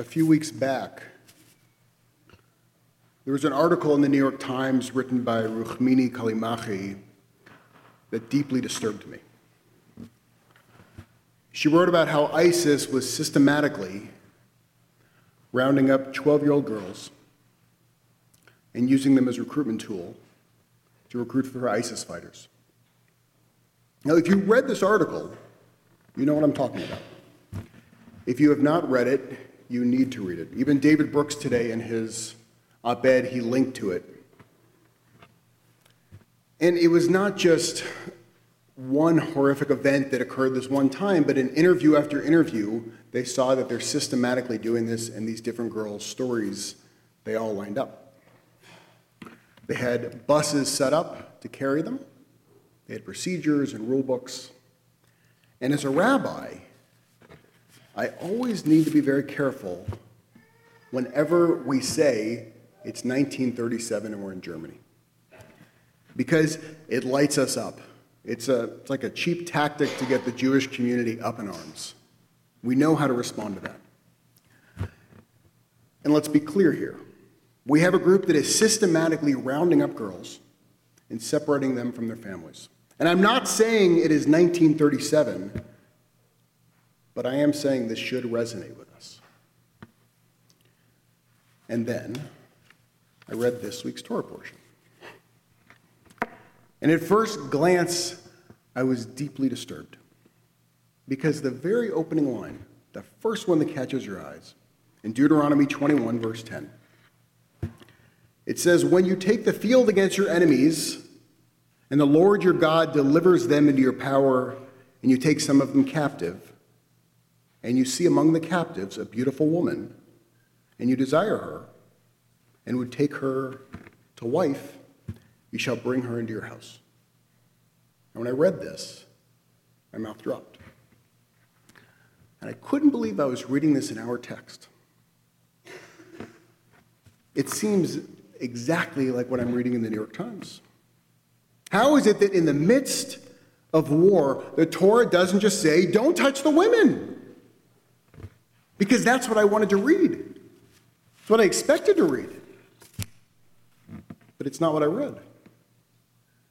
a few weeks back, there was an article in the New York Times written by Rukmini Callimachi that deeply disturbed me. She wrote about how ISIS was systematically rounding up 12 year old girls and using them as a recruitment tool to recruit for ISIS fighters. Now, if you read this article, you know what I'm talking about. If you have not read it, you need to read it. Even David Brooks today in his op ed, he linked to it. And it was not just one horrific event that occurred this one time, but in interview after interview, they saw that they're systematically doing this, and these different girls' stories, they all lined up. They had buses set up to carry them, they had procedures and rule books. And as a rabbi, I always need to be very careful whenever we say it's 1937 and we're in Germany. Because it lights us up. It's, a, it's like a cheap tactic to get the Jewish community up in arms. We know how to respond to that. And let's be clear here. We have a group that is systematically rounding up girls and separating them from their families. And I'm not saying it is 1937, but I am saying this should resonate with us. And then I read this week's Torah portion. And at first glance, I was deeply disturbed because the very opening line, the first one that catches your eyes, in Deuteronomy 21, verse 10, it says, When you take the field against your enemies, and the Lord your God delivers them into your power, and you take some of them captive, and you see among the captives a beautiful woman, and you desire her, and would take her to wife, you shall bring her into your house. And when I read this, my mouth dropped. And I couldn't believe I was reading this in our text. It seems exactly like what I'm reading in the New York Times. How is it that in the midst of war, the Torah doesn't just say, don't touch the women? Because that's what I wanted to read. It's what I expected to read. But it's not what I read.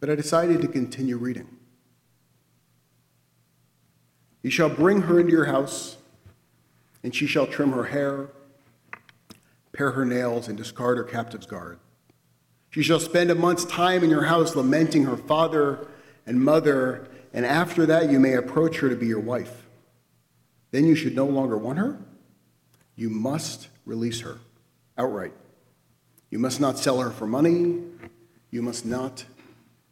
But I decided to continue reading. You shall bring her into your house, and she shall trim her hair, pare her nails, and discard her captive's guard. She shall spend a month's time in your house lamenting her father and mother, and after that you may approach her to be your wife. Then you should no longer want her. You must release her outright. You must not sell her for money. You must not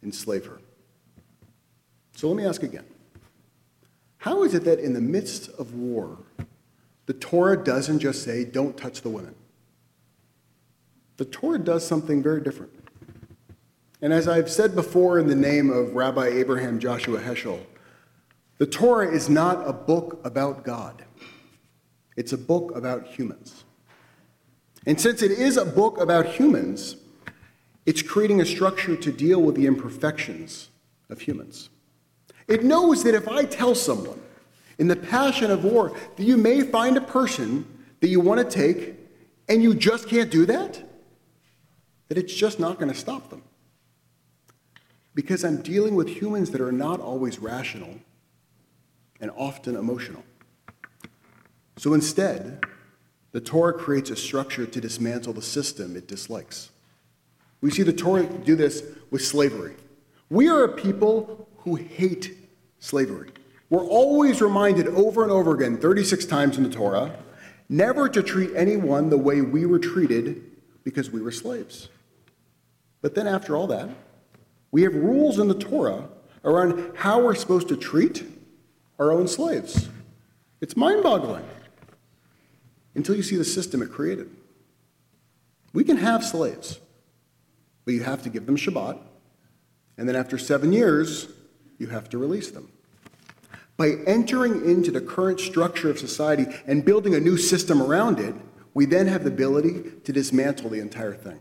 enslave her. So let me ask again How is it that in the midst of war, the Torah doesn't just say, don't touch the women? The Torah does something very different. And as I've said before in the name of Rabbi Abraham Joshua Heschel, the Torah is not a book about God, it's a book about humans. And since it is a book about humans, it's creating a structure to deal with the imperfections of humans. It knows that if I tell someone in the passion of war that you may find a person that you want to take and you just can't do that, that it's just not going to stop them. Because I'm dealing with humans that are not always rational and often emotional. So instead, the Torah creates a structure to dismantle the system it dislikes. We see the Torah do this with slavery. We are a people who hate slavery. We're always reminded over and over again, 36 times in the Torah, never to treat anyone the way we were treated because we were slaves. But then, after all that, we have rules in the Torah around how we're supposed to treat our own slaves. It's mind boggling until you see the system it created. We can have slaves, but you have to give them Shabbat, and then after seven years, you have to release them. By entering into the current structure of society and building a new system around it, we then have the ability to dismantle the entire thing.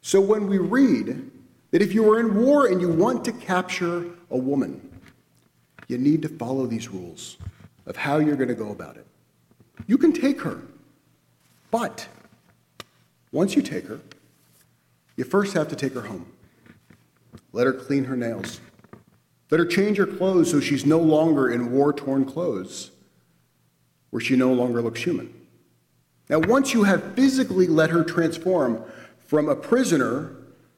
So when we read that if you are in war and you want to capture a woman, you need to follow these rules of how you're going to go about it. You can take her, But once you take her, you first have to take her home. Let her clean her nails. Let her change her clothes so she's no longer in war torn clothes, where she no longer looks human. Now, once you have physically let her transform from a prisoner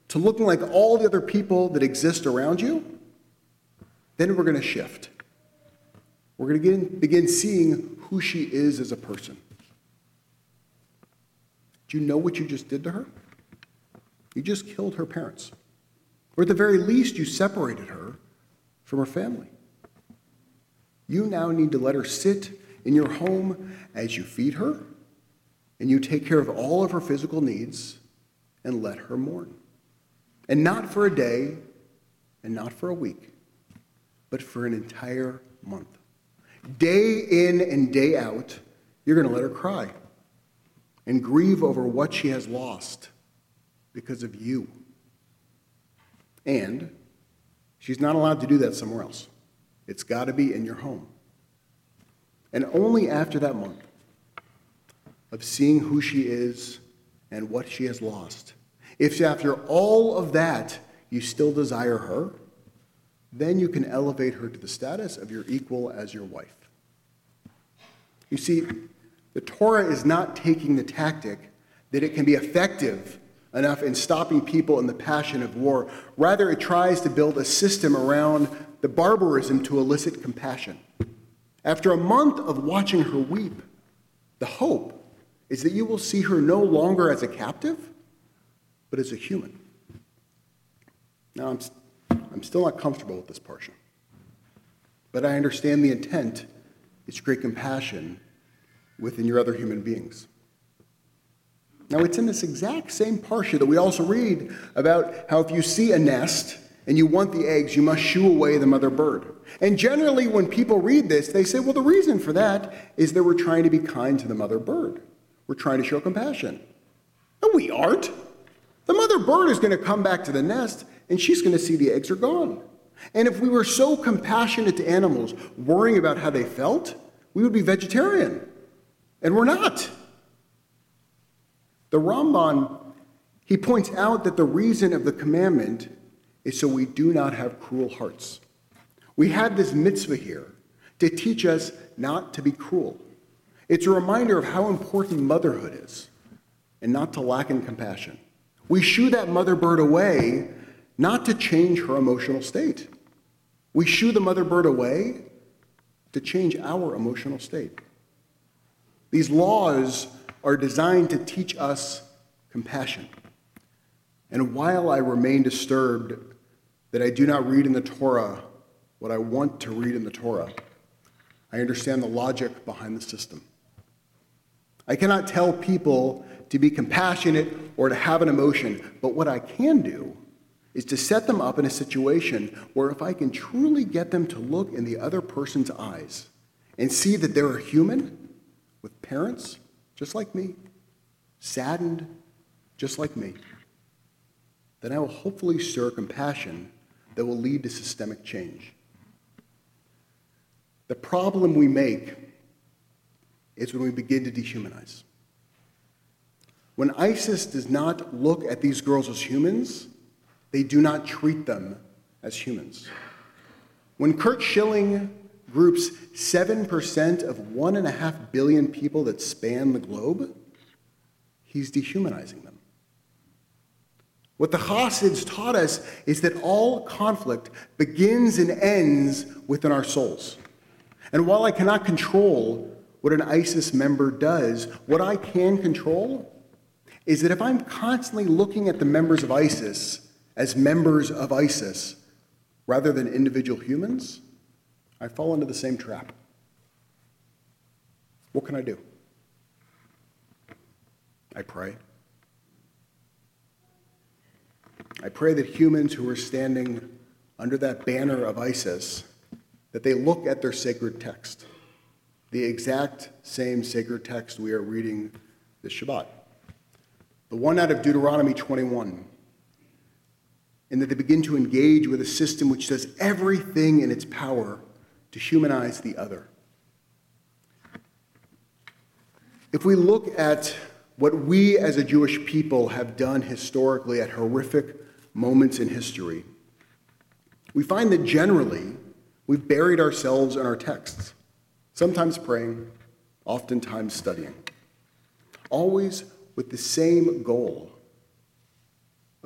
to looking like all the other people that exist around you, then we're going to shift. We're going to begin seeing who she is as a person. Do you know what you just did to her? You just killed her parents. Or at the very least, you separated her from her family. You now need to let her sit in your home as you feed her and you take care of all of her physical needs and let her mourn. And not for a day and not for a week, but for an entire month. Day in and day out, you're going to let her cry and grieve over what she has lost because of you. And she's not allowed to do that somewhere else. It's got to be in your home. And only after that month of seeing who she is and what she has lost, if after all of that you still desire her, then you can elevate her to the status of your equal as your wife. You see, the Torah is not taking the tactic that it can be effective enough in stopping people in the passion of war. Rather, it tries to build a system around the barbarism to elicit compassion. After a month of watching her weep, the hope is that you will see her no longer as a captive, but as a human. Now, I'm, I'm still not comfortable with this portion, but I understand the intent is to create compassion within your other human beings. Now, it's in this exact same parsha that we also read about how if you see a nest and you want the eggs, you must shoo away the mother bird. And generally, when people read this, they say, well, the reason for that is that we're trying to be kind to the mother bird. We're trying to show compassion. No, we aren't. The mother bird is going to come back to the nest and she's going to see the eggs are gone. And if we were so compassionate to animals, worrying about how they felt, we would be vegetarian. And we're not. The Ramban, he points out that the reason of the commandment is so we do not have cruel hearts. We have this mitzvah here to teach us not to be cruel. It's a reminder of how important motherhood is and not to lack in compassion. We shoo that mother bird away not to change her emotional state. We shoo the mother bird away to change our emotional state. These laws are designed to teach us compassion. And while I remain disturbed that I do not read in the Torah what I want to read in the Torah, I understand the logic behind the system. I cannot tell people to be compassionate or to have an emotion, but what I can do is to set them up in a situation where if I can truly get them to look in the other person's eyes and see that they're a human with parents just like me, saddened just like me, then I will hopefully stir compassion that will lead to systemic change. The problem we make is when we begin to dehumanize. When ISIS does not look at these girls as humans, they do not treat them as humans. When Curt Schilling groups 7% of 1.5 billion people that span the globe, he's dehumanizing them. What the Hasids taught us is that all conflict begins and ends within our souls. And while I cannot control what an ISIS member does. What I can control is that if I'm constantly looking at the members of ISIS as members of ISIS rather than individual humans, I fall into the same trap. What can I do? I pray. I pray that humans who are standing under that banner of ISIS that they look at their sacred text the exact same sacred text we are reading this Shabbat. The one out of Deuteronomy 21. And that they begin to engage with a system which does everything in its power to humanize the other. If we look at what we as a Jewish people have done historically at horrific moments in history, we find that generally we've buried ourselves in our texts, sometimes praying, oftentimes studying, always with the same goal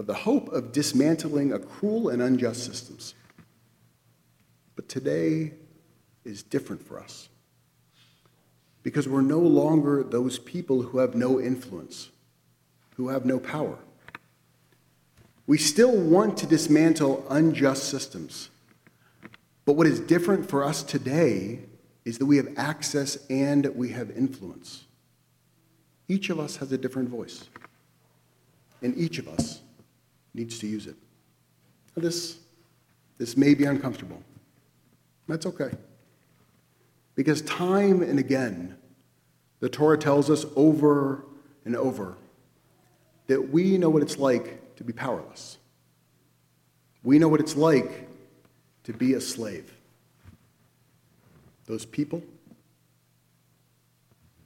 of the hope of dismantling a cruel and unjust systems. But today is different for us because we're no longer those people who have no influence, who have no power. We still want to dismantle unjust systems. But what is different for us today is that we have access and we have influence. Each of us has a different voice, and each of us needs to use it. Now, this, this may be uncomfortable. That's okay. Because time and again, the Torah tells us over and over that we know what it's like to be powerless. We know what it's like to be a slave. Those people,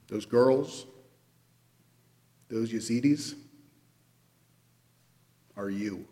those girls, those Yazidis are you.